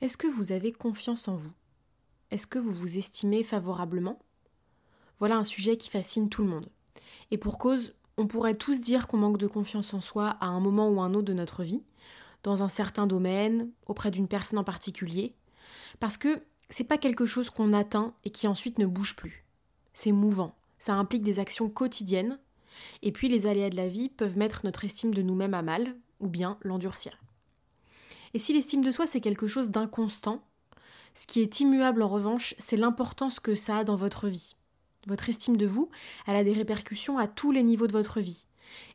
Est-ce que vous avez confiance en vous? Est-ce que vous vous estimez favorablement? Voilà un sujet qui fascine tout le monde. Et pour cause, on pourrait tous dire qu'on manque de confiance en soi à un moment ou un autre de notre vie, dans un certain domaine, auprès d'une personne en particulier, parce que c'est pas quelque chose qu'on atteint et qui ensuite ne bouge plus. C'est mouvant, ça implique des actions quotidiennes, et puis les aléas de la vie peuvent mettre notre estime de nous-mêmes à mal, ou bien l'endurcir. Et si l'estime de soi c'est quelque chose d'inconstant, ce qui est immuable en revanche, c'est l'importance que ça a dans votre vie. Votre estime de vous, elle a des répercussions à tous les niveaux de votre vie.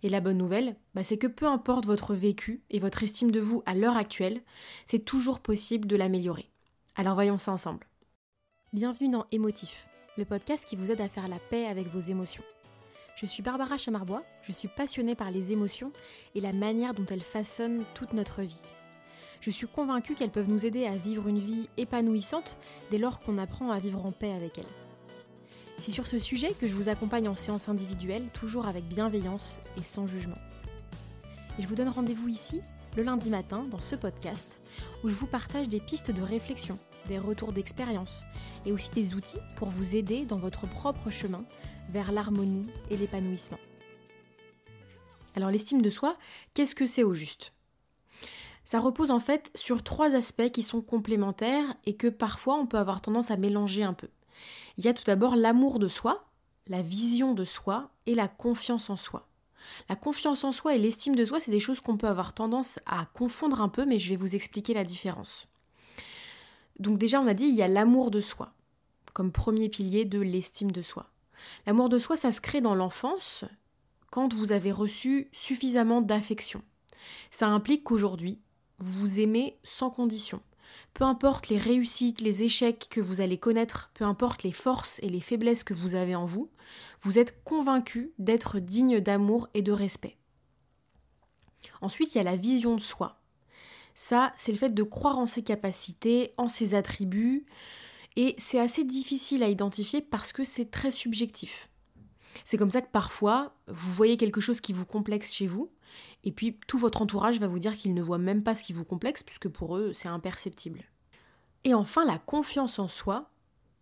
Et la bonne nouvelle, bah, c'est que peu importe votre vécu et votre estime de vous à l'heure actuelle, c'est toujours possible de l'améliorer. Alors voyons ça ensemble. Bienvenue dans Émotif, le podcast qui vous aide à faire la paix avec vos émotions. Je suis Barbara Chamarbois, je suis passionnée par les émotions et la manière dont elles façonnent toute notre vie. Je suis convaincue qu'elles peuvent nous aider à vivre une vie épanouissante dès lors qu'on apprend à vivre en paix avec elles. C'est sur ce sujet que je vous accompagne en séance individuelle, toujours avec bienveillance et sans jugement. Je vous donne rendez-vous ici, le lundi matin, dans ce podcast, où je vous partage des pistes de réflexion, des retours d'expérience, et aussi des outils pour vous aider dans votre propre chemin vers l'harmonie et l'épanouissement. Alors l'estime de soi, qu'est-ce que c'est au juste? Ça repose en fait sur trois aspects qui sont complémentaires et que parfois on peut avoir tendance à mélanger un peu. Il y a tout d'abord l'amour de soi, la vision de soi et la confiance en soi. La confiance en soi et l'estime de soi, c'est des choses qu'on peut avoir tendance à confondre un peu, mais je vais vous expliquer la différence. Donc déjà, on a dit, il y a l'amour de soi, comme premier pilier de l'estime de soi. L'amour de soi, ça se crée dans l'enfance, quand vous avez reçu suffisamment d'affection. Ça implique qu'aujourd'hui, vous aimez sans condition. Peu importe les réussites, les échecs que vous allez connaître, peu importe les forces et les faiblesses que vous avez en vous, vous êtes convaincu d'être digne d'amour et de respect. Ensuite, il y a la vision de soi. Ça, c'est le fait de croire en ses capacités, en ses attributs, et c'est assez difficile à identifier parce que c'est très subjectif. C'est comme ça que parfois, vous voyez quelque chose qui vous complexe chez vous, et puis tout votre entourage va vous dire qu'ils ne voient même pas ce qui vous complexe, puisque pour eux, c'est imperceptible. Et enfin, la confiance en soi,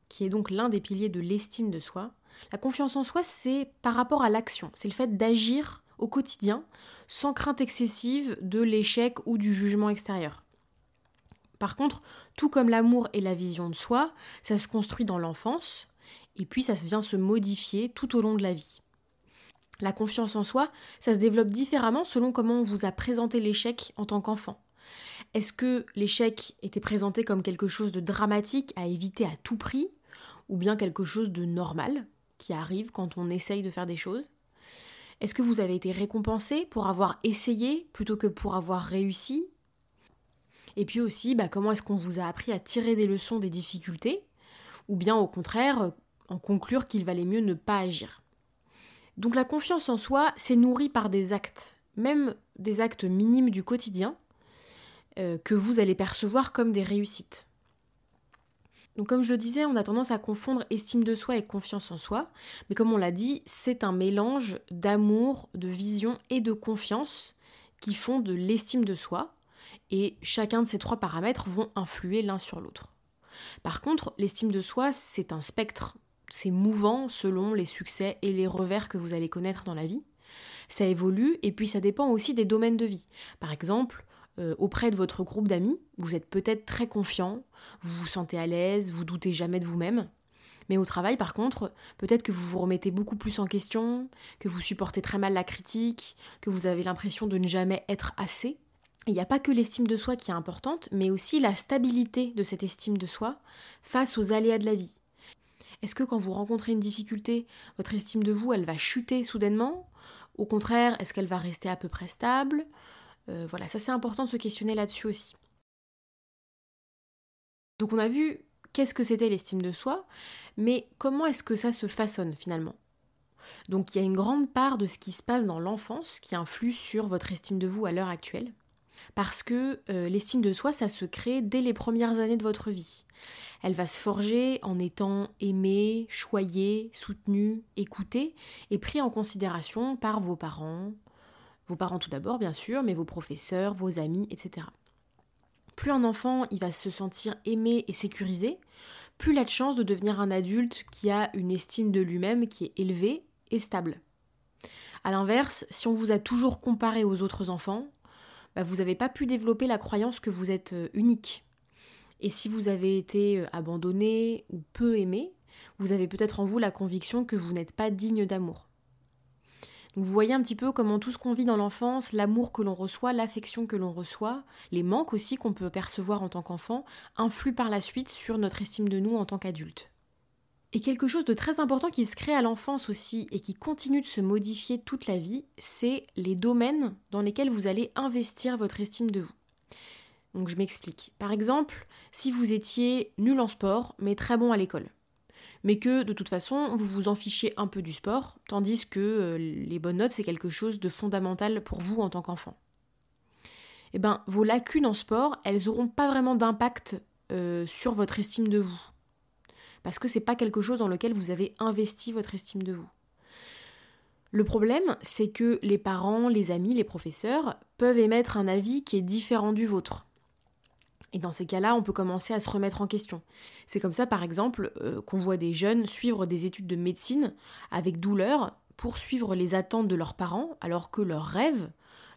qui est donc l'un des piliers de l'estime de soi. La confiance en soi, c'est par rapport à l'action, c'est le fait d'agir au quotidien sans crainte excessive de l'échec ou du jugement extérieur. Par contre, tout comme l'amour et la vision de soi, ça se construit dans l'enfance, et puis ça vient se modifier tout au long de la vie. La confiance en soi, ça se développe différemment selon comment on vous a présenté l'échec en tant qu'enfant. Est-ce que l'échec était présenté comme quelque chose de dramatique à éviter à tout prix, ou bien quelque chose de normal qui arrive quand on essaye de faire des choses? Est-ce que vous avez été récompensé pour avoir essayé plutôt que pour avoir réussi? Et puis aussi, bah, comment est-ce qu'on vous a appris à tirer des leçons des difficultés, ou bien au contraire, en conclure qu'il valait mieux ne pas agir? Donc la confiance en soi, c'est nourri par des actes, même des actes minimes du quotidien, euh, que vous allez percevoir comme des réussites. Donc comme je le disais, on a tendance à confondre estime de soi et confiance en soi, mais comme on l'a dit, c'est un mélange d'amour, de vision et de confiance qui font de l'estime de soi, et chacun de ces trois paramètres vont influer l'un sur l'autre. Par contre, l'estime de soi, c'est un spectre, c'est mouvant selon les succès et les revers que vous allez connaître dans la vie. Ça évolue et puis ça dépend aussi des domaines de vie. Par exemple, euh, auprès de votre groupe d'amis, vous êtes peut-être très confiant, vous vous sentez à l'aise, vous doutez jamais de vous-même. Mais au travail, par contre, peut-être que vous vous remettez beaucoup plus en question, que vous supportez très mal la critique, que vous avez l'impression de ne jamais être assez. Il n'y a pas que l'estime de soi qui est importante, mais aussi la stabilité de cette estime de soi face aux aléas de la vie. Est-ce que quand vous rencontrez une difficulté, votre estime de vous, elle va chuter soudainement? Au contraire, est-ce qu'elle va rester à peu près stable? Euh, Voilà, ça c'est important de se questionner là-dessus aussi. Donc on a vu qu'est-ce que c'était l'estime de soi, mais comment est-ce que ça se façonne finalement? Donc il y a une grande part de ce qui se passe dans l'enfance qui influe sur votre estime de vous à l'heure actuelle parce que euh, l'estime de soi, ça se crée dès les premières années de votre vie. Elle va se forger en étant aimée, choyée, soutenue, écoutée et prise en considération par vos parents, vos parents tout d'abord bien sûr, mais vos professeurs, vos amis, etc. plus un enfant il va se sentir aimé et sécurisé, plus il a de chance de devenir un adulte qui a une estime de lui-même qui est élevée et stable. A l'inverse, si on vous a toujours comparé aux autres enfants, bah, vous n'avez pas pu développer la croyance que vous êtes euh, unique. Et si vous avez été euh, abandonné ou peu aimé, vous avez peut-être en vous la conviction que vous n'êtes pas digne d'amour. vous voyez un petit peu comment tout ce qu'on vit dans l'enfance, l'amour que l'on reçoit, l'affection que l'on reçoit, les manques aussi qu'on peut percevoir en tant qu'enfant, influent par la suite sur notre estime de nous en tant qu'adulte. Et quelque chose de très important qui se crée à l'enfance aussi et qui continue de se modifier toute la vie, c'est les domaines dans lesquels vous allez investir votre estime de vous. Donc je m'explique. Par exemple, si vous étiez nul en sport, mais très bon à l'école, mais que de toute façon vous vous en fichez un peu du sport, tandis que euh, les bonnes notes c'est quelque chose de fondamental pour vous en tant qu'enfant. Eh bien, vos lacunes en sport, elles n'auront pas vraiment d'impact euh, sur votre estime de vous parce que c'est pas quelque chose dans lequel vous avez investi votre estime de vous. Le problème, c'est que les parents, les amis, les professeurs peuvent émettre un avis qui est différent du vôtre. Et dans ces cas-là, on peut commencer à se remettre en question. C'est comme ça, par exemple, euh, qu'on voit des jeunes suivre des études de médecine avec douleur pour suivre les attentes de leurs parents, alors que leur rêve,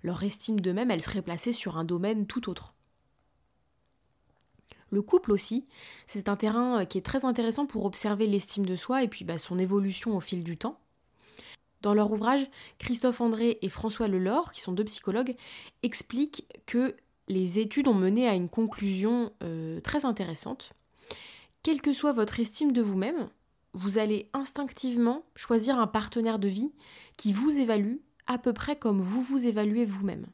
leur estime d'eux-mêmes, elle serait placée sur un domaine tout autre. Le couple aussi, c'est un terrain euh, qui est très intéressant pour observer l'estime de soi et puis bah, son évolution au fil du temps. Dans leur ouvrage, Christophe André et François Lelore, qui sont deux psychologues, expliquent que les études ont mené à une conclusion euh, très intéressante. Quelle que soit votre estime de vous-même, vous allez instinctivement choisir un partenaire de vie qui vous évalue à peu près comme vous vous évaluez vous-même.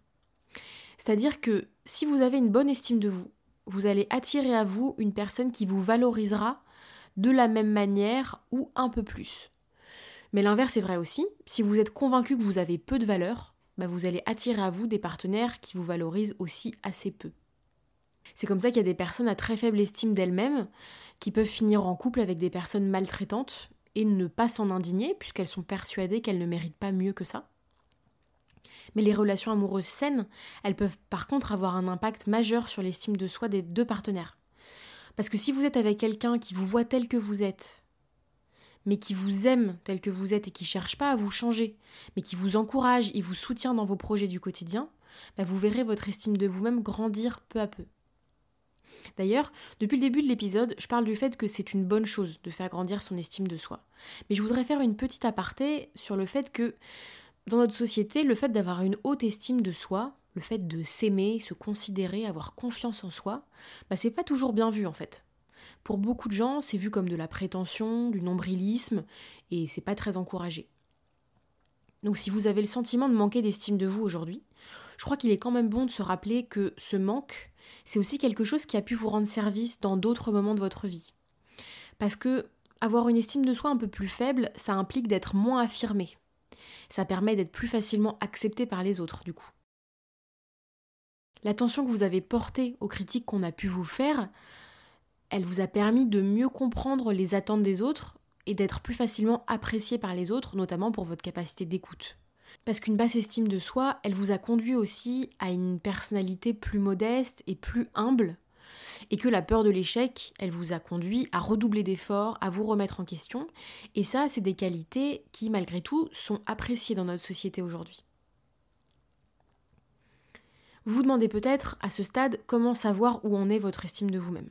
C'est-à-dire que si vous avez une bonne estime de vous, vous allez attirer à vous une personne qui vous valorisera de la même manière ou un peu plus. Mais l'inverse est vrai aussi. Si vous êtes convaincu que vous avez peu de valeur, bah, vous allez attirer à vous des partenaires qui vous valorisent aussi assez peu. C'est comme ça qu'il y a des personnes à très faible estime d'elles-mêmes qui peuvent finir en couple avec des personnes maltraitantes et ne pas s'en indigner puisqu'elles sont persuadées qu'elles ne méritent pas mieux que ça. Mais les relations amoureuses saines, elles peuvent par contre avoir un impact majeur sur l'estime de soi des deux partenaires. Parce que si vous êtes avec quelqu'un qui vous voit tel que vous êtes, mais qui vous aime tel que vous êtes et qui cherche pas à vous changer, mais qui vous encourage et vous soutient dans vos projets du quotidien, bah, vous verrez votre estime de vous-même grandir peu à peu. D'ailleurs, depuis le début de l'épisode, je parle du fait que c'est une bonne chose de faire grandir son estime de soi. Mais je voudrais faire une petite aparté sur le fait que dans notre société, le fait d'avoir une haute estime de soi, le fait de s'aimer, se considérer, avoir confiance en soi, bah c'est pas toujours bien vu en fait. Pour beaucoup de gens, c'est vu comme de la prétention, du nombrilisme, et c'est pas très encouragé. Donc si vous avez le sentiment de manquer d'estime de vous aujourd'hui, je crois qu'il est quand même bon de se rappeler que ce manque, c'est aussi quelque chose qui a pu vous rendre service dans d'autres moments de votre vie. Parce que avoir une estime de soi un peu plus faible, ça implique d'être moins affirmé, ça permet d'être plus facilement accepté par les autres, du coup. L'attention que vous avez portée aux critiques qu'on a pu vous faire, elle vous a permis de mieux comprendre les attentes des autres et d'être plus facilement apprécié par les autres, notamment pour votre capacité d'écoute. Parce qu'une basse estime de soi, elle vous a conduit aussi à une personnalité plus modeste et plus humble, et que la peur de l'échec, elle vous a conduit à redoubler d'efforts, à vous remettre en question. Et ça, c'est des qualités qui, malgré tout, sont appréciées dans notre société aujourd'hui. Vous vous demandez peut-être à ce stade comment savoir où en est votre estime de vous-même.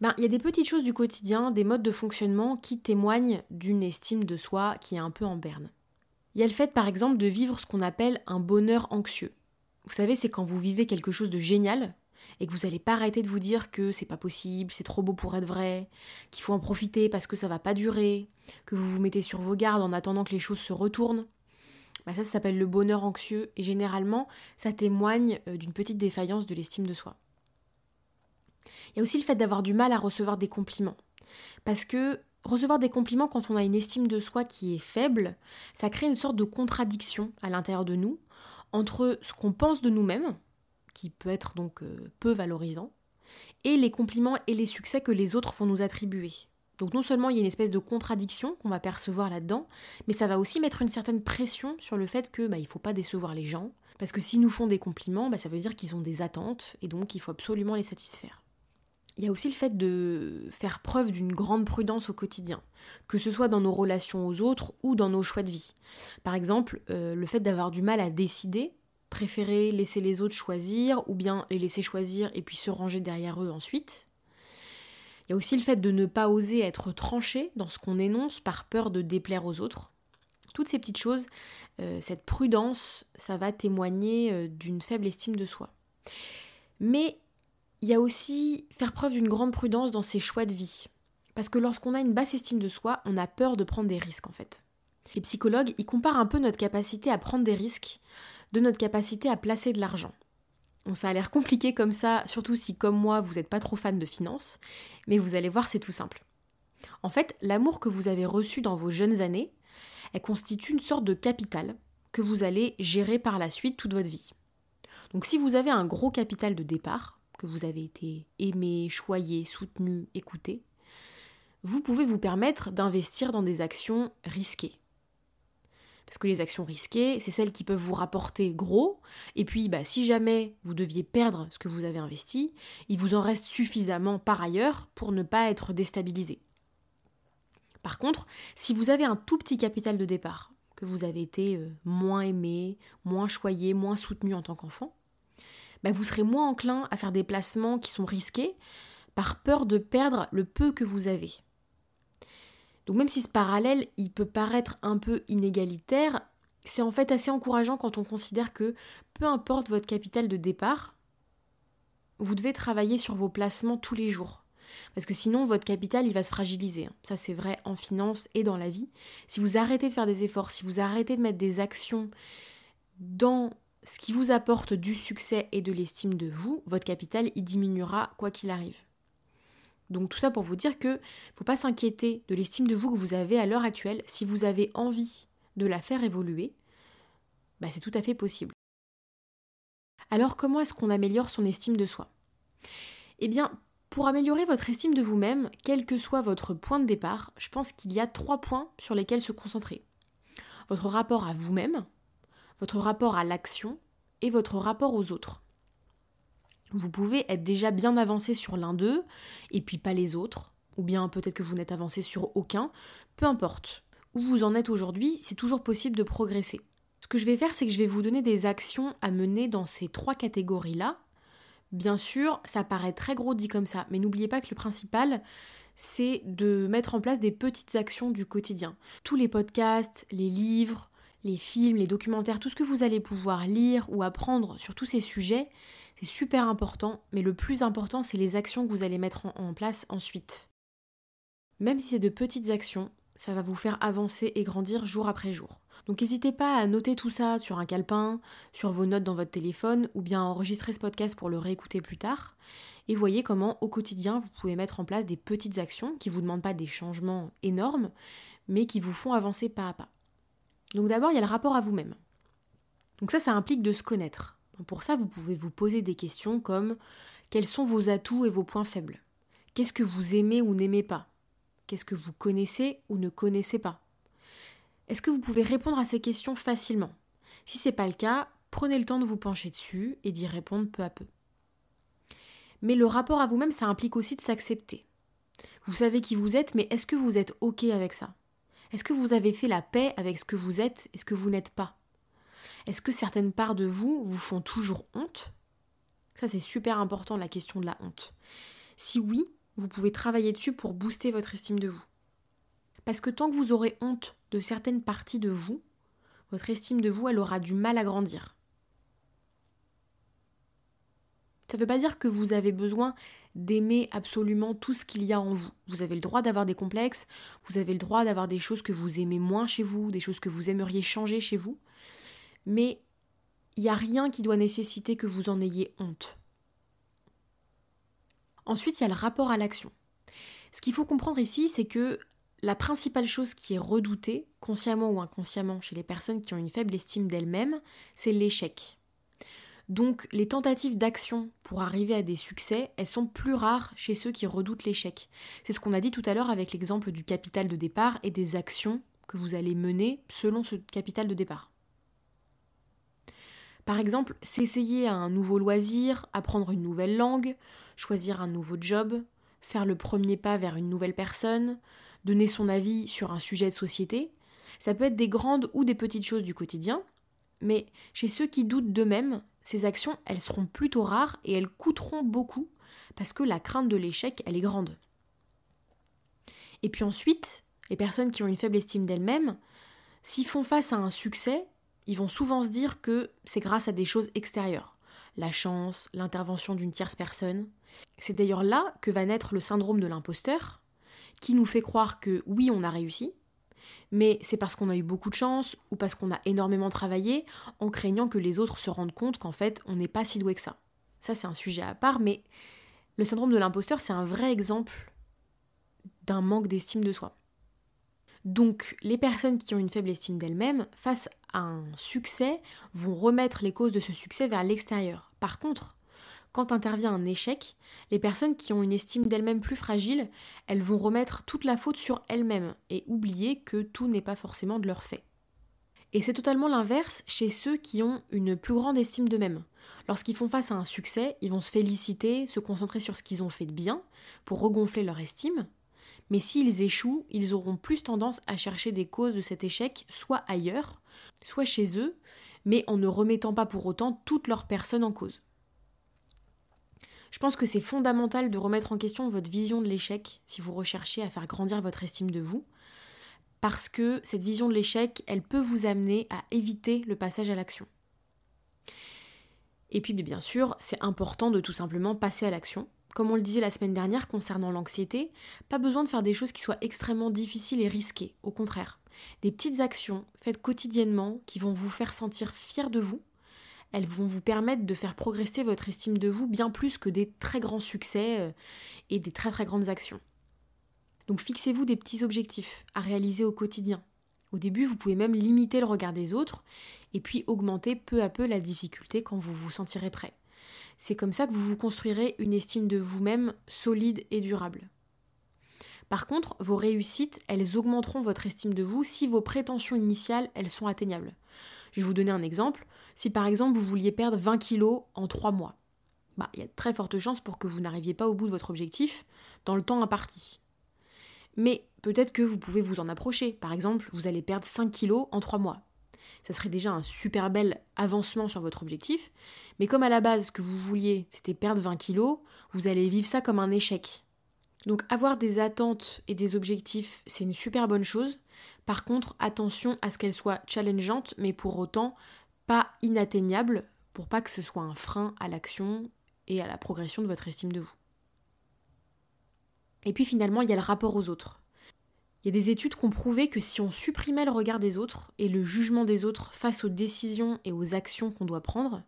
Ben, il y a des petites choses du quotidien, des modes de fonctionnement qui témoignent d'une estime de soi qui est un peu en berne. Il y a le fait par exemple de vivre ce qu'on appelle un bonheur anxieux. Vous savez, c'est quand vous vivez quelque chose de génial, et que vous n'allez pas arrêter de vous dire que c'est pas possible, c'est trop beau pour être vrai, qu'il faut en profiter parce que ça va pas durer, que vous vous mettez sur vos gardes en attendant que les choses se retournent. Bah ça, ça s'appelle le bonheur anxieux et généralement, ça témoigne euh, d'une petite défaillance de l'estime de soi. Il y a aussi le fait d'avoir du mal à recevoir des compliments. Parce que recevoir des compliments quand on a une estime de soi qui est faible, ça crée une sorte de contradiction à l'intérieur de nous entre ce qu'on pense de nous-mêmes, qui peut être donc euh, peu valorisant, et les compliments et les succès que les autres vont nous attribuer. Donc non seulement il y a une espèce de contradiction qu'on va percevoir là-dedans, mais ça va aussi mettre une certaine pression sur le fait que bah, il faut pas décevoir les gens, parce que s'ils nous font des compliments, bah, ça veut dire qu'ils ont des attentes, et donc il faut absolument les satisfaire. Il y a aussi le fait de faire preuve d'une grande prudence au quotidien, que ce soit dans nos relations aux autres ou dans nos choix de vie. Par exemple, euh, le fait d'avoir du mal à décider, préférer laisser les autres choisir, ou bien les laisser choisir et puis se ranger derrière eux ensuite. Il y a aussi le fait de ne pas oser être tranché dans ce qu'on énonce par peur de déplaire aux autres. Toutes ces petites choses, euh, cette prudence, ça va témoigner euh, d'une faible estime de soi. Mais il y a aussi faire preuve d'une grande prudence dans ses choix de vie. Parce que lorsqu'on a une basse estime de soi, on a peur de prendre des risques en fait. Les psychologues, ils comparent un peu notre capacité à prendre des risques de notre capacité à placer de l'argent. Ça a l'air compliqué comme ça, surtout si, comme moi, vous n'êtes pas trop fan de finances, mais vous allez voir, c'est tout simple. En fait, l'amour que vous avez reçu dans vos jeunes années, elle constitue une sorte de capital que vous allez gérer par la suite toute votre vie. Donc si vous avez un gros capital de départ, que vous avez été aimé, choyé, soutenu, écouté, vous pouvez vous permettre d'investir dans des actions risquées. Parce que les actions risquées, c'est celles qui peuvent vous rapporter gros. Et puis, bah, si jamais vous deviez perdre ce que vous avez investi, il vous en reste suffisamment par ailleurs pour ne pas être déstabilisé. Par contre, si vous avez un tout petit capital de départ, que vous avez été euh, moins aimé, moins choyé, moins soutenu en tant qu'enfant, bah, vous serez moins enclin à faire des placements qui sont risqués par peur de perdre le peu que vous avez. Donc même si ce parallèle, il peut paraître un peu inégalitaire, c'est en fait assez encourageant quand on considère que peu importe votre capital de départ, vous devez travailler sur vos placements tous les jours. Parce que sinon, votre capital, il va se fragiliser. Ça, c'est vrai en finance et dans la vie. Si vous arrêtez de faire des efforts, si vous arrêtez de mettre des actions dans ce qui vous apporte du succès et de l'estime de vous, votre capital, il diminuera quoi qu'il arrive. Donc tout ça pour vous dire que faut pas s'inquiéter de l'estime de vous que vous avez à l'heure actuelle. Si vous avez envie de la faire évoluer, bah c'est tout à fait possible. Alors comment est-ce qu'on améliore son estime de soi? Eh bien, pour améliorer votre estime de vous-même, quel que soit votre point de départ, je pense qu'il y a trois points sur lesquels se concentrer. Votre rapport à vous-même, votre rapport à l'action et votre rapport aux autres. Vous pouvez être déjà bien avancé sur l'un d'eux et puis pas les autres, ou bien peut-être que vous n'êtes avancé sur aucun, peu importe. Où vous en êtes aujourd'hui, c'est toujours possible de progresser. Ce que je vais faire, c'est que je vais vous donner des actions à mener dans ces trois catégories-là. Bien sûr, ça paraît très gros dit comme ça, mais n'oubliez pas que le principal, c'est de mettre en place des petites actions du quotidien. Tous les podcasts, les livres, les films, les documentaires, tout ce que vous allez pouvoir lire ou apprendre sur tous ces sujets, c'est super important, mais le plus important, c'est les actions que vous allez mettre en, place ensuite. Même si c'est de petites actions, ça va vous faire avancer et grandir jour après jour. Donc n'hésitez pas à noter tout ça sur un calepin, sur vos notes dans votre téléphone, ou bien enregistrer ce podcast pour le réécouter plus tard. Et voyez comment au quotidien vous pouvez mettre en place des petites actions qui ne vous demandent pas des changements énormes, mais qui vous font avancer pas à pas. Donc d'abord, il y a le rapport à vous-même. Donc ça, ça implique de se connaître. Pour ça, vous pouvez vous poser des questions comme quels sont vos atouts et vos points faibles? Qu'est-ce que vous aimez ou n'aimez pas? Qu'est-ce que vous connaissez ou ne connaissez pas? Est-ce que vous pouvez répondre à ces questions facilement? Si ce n'est pas le cas, prenez le temps de vous pencher dessus et d'y répondre peu à peu. Mais le rapport à vous-même, ça implique aussi de s'accepter. Vous savez qui vous êtes, mais est-ce que vous êtes OK avec ça? Est-ce que vous avez fait la paix avec ce que vous êtes et ce que vous n'êtes pas? Est-ce que certaines parts de vous vous font toujours honte? Ça, c'est super important, la question de la honte. Si oui, vous pouvez travailler dessus pour booster votre estime de vous. Parce que tant que vous aurez honte de certaines parties de vous, votre estime de vous, elle aura du mal à grandir. Ça ne veut pas dire que vous avez besoin d'aimer absolument tout ce qu'il y a en vous. Vous avez le droit d'avoir des complexes, vous avez le droit d'avoir des choses que vous aimez moins chez vous, des choses que vous aimeriez changer chez vous mais il n'y a rien qui doit nécessiter que vous en ayez honte. Ensuite, il y a le rapport à l'action. Ce qu'il faut comprendre ici, c'est que la principale chose qui est redoutée, consciemment ou inconsciemment, chez les personnes qui ont une faible estime d'elles-mêmes, c'est l'échec. Donc les tentatives d'action pour arriver à des succès, elles sont plus rares chez ceux qui redoutent l'échec. C'est ce qu'on a dit tout à l'heure avec l'exemple du capital de départ et des actions que vous allez mener selon ce capital de départ. Par exemple, s'essayer à un nouveau loisir, apprendre une nouvelle langue, choisir un nouveau job, faire le premier pas vers une nouvelle personne, donner son avis sur un sujet de société, ça peut être des grandes ou des petites choses du quotidien, mais chez ceux qui doutent d'eux-mêmes, ces actions, elles seront plutôt rares et elles coûteront beaucoup parce que la crainte de l'échec, elle est grande. Et puis ensuite, les personnes qui ont une faible estime d'elles-mêmes, s'ils font face à un succès, ils vont souvent se dire que c'est grâce à des choses extérieures. La chance, l'intervention d'une tierce personne. C'est d'ailleurs là que va naître le syndrome de l'imposteur, qui nous fait croire que oui, on a réussi, mais c'est parce qu'on a eu beaucoup de chance ou parce qu'on a énormément travaillé en craignant que les autres se rendent compte qu'en fait on n'est pas si doué que ça. Ça c'est un sujet à part, mais le syndrome de l'imposteur c'est un vrai exemple d'un manque d'estime de soi. Donc les personnes qui ont une faible estime d'elles-mêmes, face à un succès, vont remettre les causes de ce succès vers l'extérieur. Par contre, quand intervient un échec, les personnes qui ont une estime d'elles-mêmes plus fragile, elles vont remettre toute la faute sur elles-mêmes et oublier que tout n'est pas forcément de leur fait. Et c'est totalement l'inverse chez ceux qui ont une plus grande estime d'eux-mêmes. Lorsqu'ils font face à un succès, ils vont se féliciter, se concentrer sur ce qu'ils ont fait de bien pour regonfler leur estime. Mais s'ils échouent, ils auront plus tendance à chercher des causes de cet échec, soit ailleurs, soit chez eux, mais en ne remettant pas pour autant toute leur personne en cause. Je pense que c'est fondamental de remettre en question votre vision de l'échec si vous recherchez à faire grandir votre estime de vous, parce que cette vision de l'échec, elle peut vous amener à éviter le passage à l'action. Et puis bien sûr, c'est important de tout simplement passer à l'action. Comme on le disait la semaine dernière concernant l'anxiété, pas besoin de faire des choses qui soient extrêmement difficiles et risquées, au contraire. Des petites actions faites quotidiennement qui vont vous faire sentir fier de vous elles vont vous permettre de faire progresser votre estime de vous bien plus que des très grands succès euh, et des très très grandes actions. Donc fixez-vous des petits objectifs à réaliser au quotidien. Au début, vous pouvez même limiter le regard des autres et puis augmenter peu à peu la difficulté quand vous vous sentirez prêt. C'est comme ça que vous vous construirez une estime de vous-même solide et durable. Par contre, vos réussites, elles augmenteront votre estime de vous si vos prétentions initiales, elles sont atteignables. Je vais vous donner un exemple. Si par exemple vous vouliez perdre 20 kilos en 3 mois, bah, il y a de très fortes chances pour que vous n'arriviez pas au bout de votre objectif dans le temps imparti. Mais peut-être que vous pouvez vous en approcher. Par exemple, vous allez perdre 5 kilos en 3 mois. Ça serait déjà un super bel avancement sur votre objectif. Mais comme à la base, ce que vous vouliez, c'était perdre 20 kilos, vous allez vivre ça comme un échec. Donc avoir des attentes et des objectifs, c'est une super bonne chose. Par contre, attention à ce qu'elles soient challengeantes, mais pour autant pas inatteignables, pour pas que ce soit un frein à l'action et à la progression de votre estime de vous. Et puis finalement, il y a le rapport aux autres. Il y a des études qui ont prouvé que si on supprimait le regard des autres et le jugement des autres face aux décisions et aux actions qu'on doit prendre,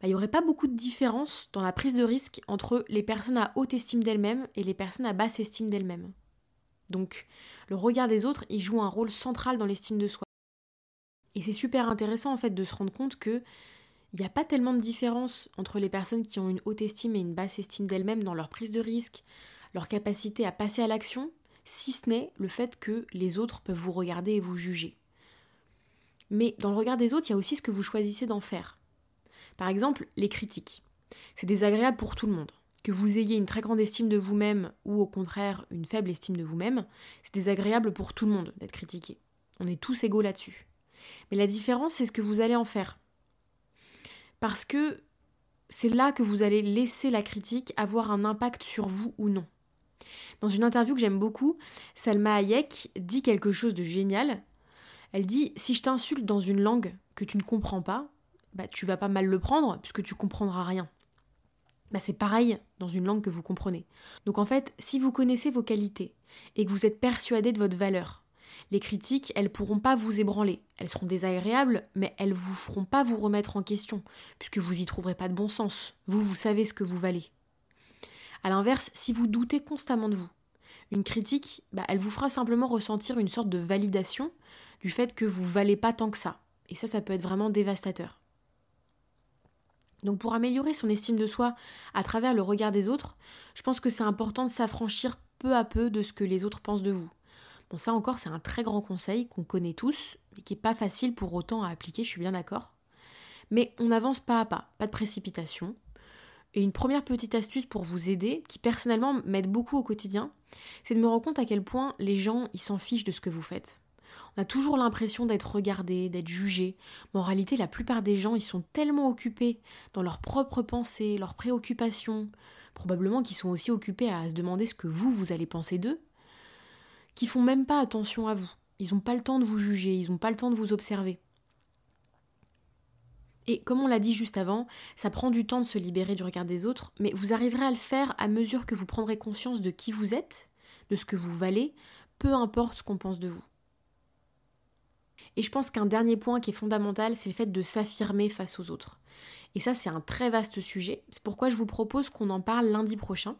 bah, il n'y aurait pas beaucoup de différence dans la prise de risque entre les personnes à haute estime d'elles-mêmes et les personnes à basse estime d'elles-mêmes. Donc, le regard des autres, il joue un rôle central dans l'estime de soi. Et c'est super intéressant en fait de se rendre compte que il n'y a pas tellement de différence entre les personnes qui ont une haute estime et une basse estime d'elles-mêmes dans leur prise de risque, leur capacité à passer à l'action, si ce n'est le fait que les autres peuvent vous regarder et vous juger. Mais dans le regard des autres, il y a aussi ce que vous choisissez d'en faire. Par exemple, les critiques. C'est désagréable pour tout le monde. Que vous ayez une très grande estime de vous-même ou au contraire une faible estime de vous-même, c'est désagréable pour tout le monde d'être critiqué. On est tous égaux là-dessus. Mais la différence, c'est ce que vous allez en faire. Parce que c'est là que vous allez laisser la critique avoir un impact sur vous ou non. Dans une interview que j'aime beaucoup, Salma Hayek dit quelque chose de génial. Elle dit Si je t'insulte dans une langue que tu ne comprends pas, bah, tu vas pas mal le prendre puisque tu comprendras rien. Bah, c'est pareil dans une langue que vous comprenez. Donc en fait, si vous connaissez vos qualités et que vous êtes persuadé de votre valeur, les critiques, elles pourront pas vous ébranler. Elles seront désagréables, mais elles vous feront pas vous remettre en question, puisque vous y trouverez pas de bon sens. Vous, vous savez ce que vous valez. À l'inverse, si vous doutez constamment de vous, une critique, bah, elle vous fera simplement ressentir une sorte de validation du fait que vous valez pas tant que ça. Et ça, ça peut être vraiment dévastateur. Donc pour améliorer son estime de soi à travers le regard des autres, je pense que c'est important de s'affranchir peu à peu de ce que les autres pensent de vous. Bon ça encore c'est un très grand conseil qu'on connaît tous, mais qui n'est pas facile pour autant à appliquer, je suis bien d'accord. Mais on avance pas à pas, pas de précipitation. Et une première petite astuce pour vous aider, qui personnellement m'aide beaucoup au quotidien, c'est de me rendre compte à quel point les gens ils s'en fichent de ce que vous faites. On a toujours l'impression d'être regardé, d'être jugé. Mais en réalité, la plupart des gens, ils sont tellement occupés dans leurs propres pensées, leurs préoccupations, probablement qu'ils sont aussi occupés à se demander ce que vous, vous allez penser d'eux, qu'ils font même pas attention à vous. Ils n'ont pas le temps de vous juger, ils n'ont pas le temps de vous observer. Et comme on l'a dit juste avant, ça prend du temps de se libérer du regard des autres, mais vous arriverez à le faire à mesure que vous prendrez conscience de qui vous êtes, de ce que vous valez, peu importe ce qu'on pense de vous. Et je pense qu'un dernier point qui est fondamental, c'est le fait de s'affirmer face aux autres. Et ça, c'est un très vaste sujet. C'est pourquoi je vous propose qu'on en parle lundi prochain.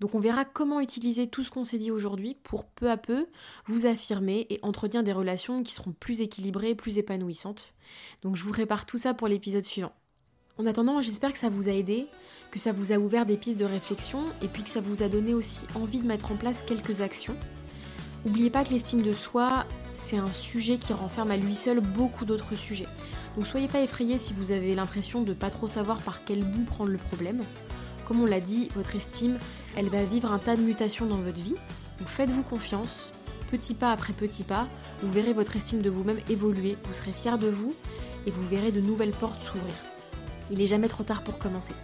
Donc on verra comment utiliser tout ce qu'on s'est dit aujourd'hui pour peu à peu vous affirmer et entretenir des relations qui seront plus équilibrées, plus épanouissantes. Donc je vous prépare tout ça pour l'épisode suivant. En attendant, j'espère que ça vous a aidé, que ça vous a ouvert des pistes de réflexion et puis que ça vous a donné aussi envie de mettre en place quelques actions. N'oubliez pas que l'estime de soi, c'est un sujet qui renferme à lui seul beaucoup d'autres sujets. Donc soyez pas effrayés si vous avez l'impression de pas trop savoir par quel bout prendre le problème. Comme on l'a dit, votre estime, elle va vivre un tas de mutations dans votre vie. Donc faites-vous confiance, petit pas après petit pas, vous verrez votre estime de vous-même évoluer, vous serez fier de vous et vous verrez de nouvelles portes s'ouvrir. Il n'est jamais trop tard pour commencer.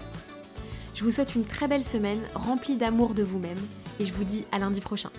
Je vous souhaite une très belle semaine remplie d'amour de vous-même et je vous dis à lundi prochain.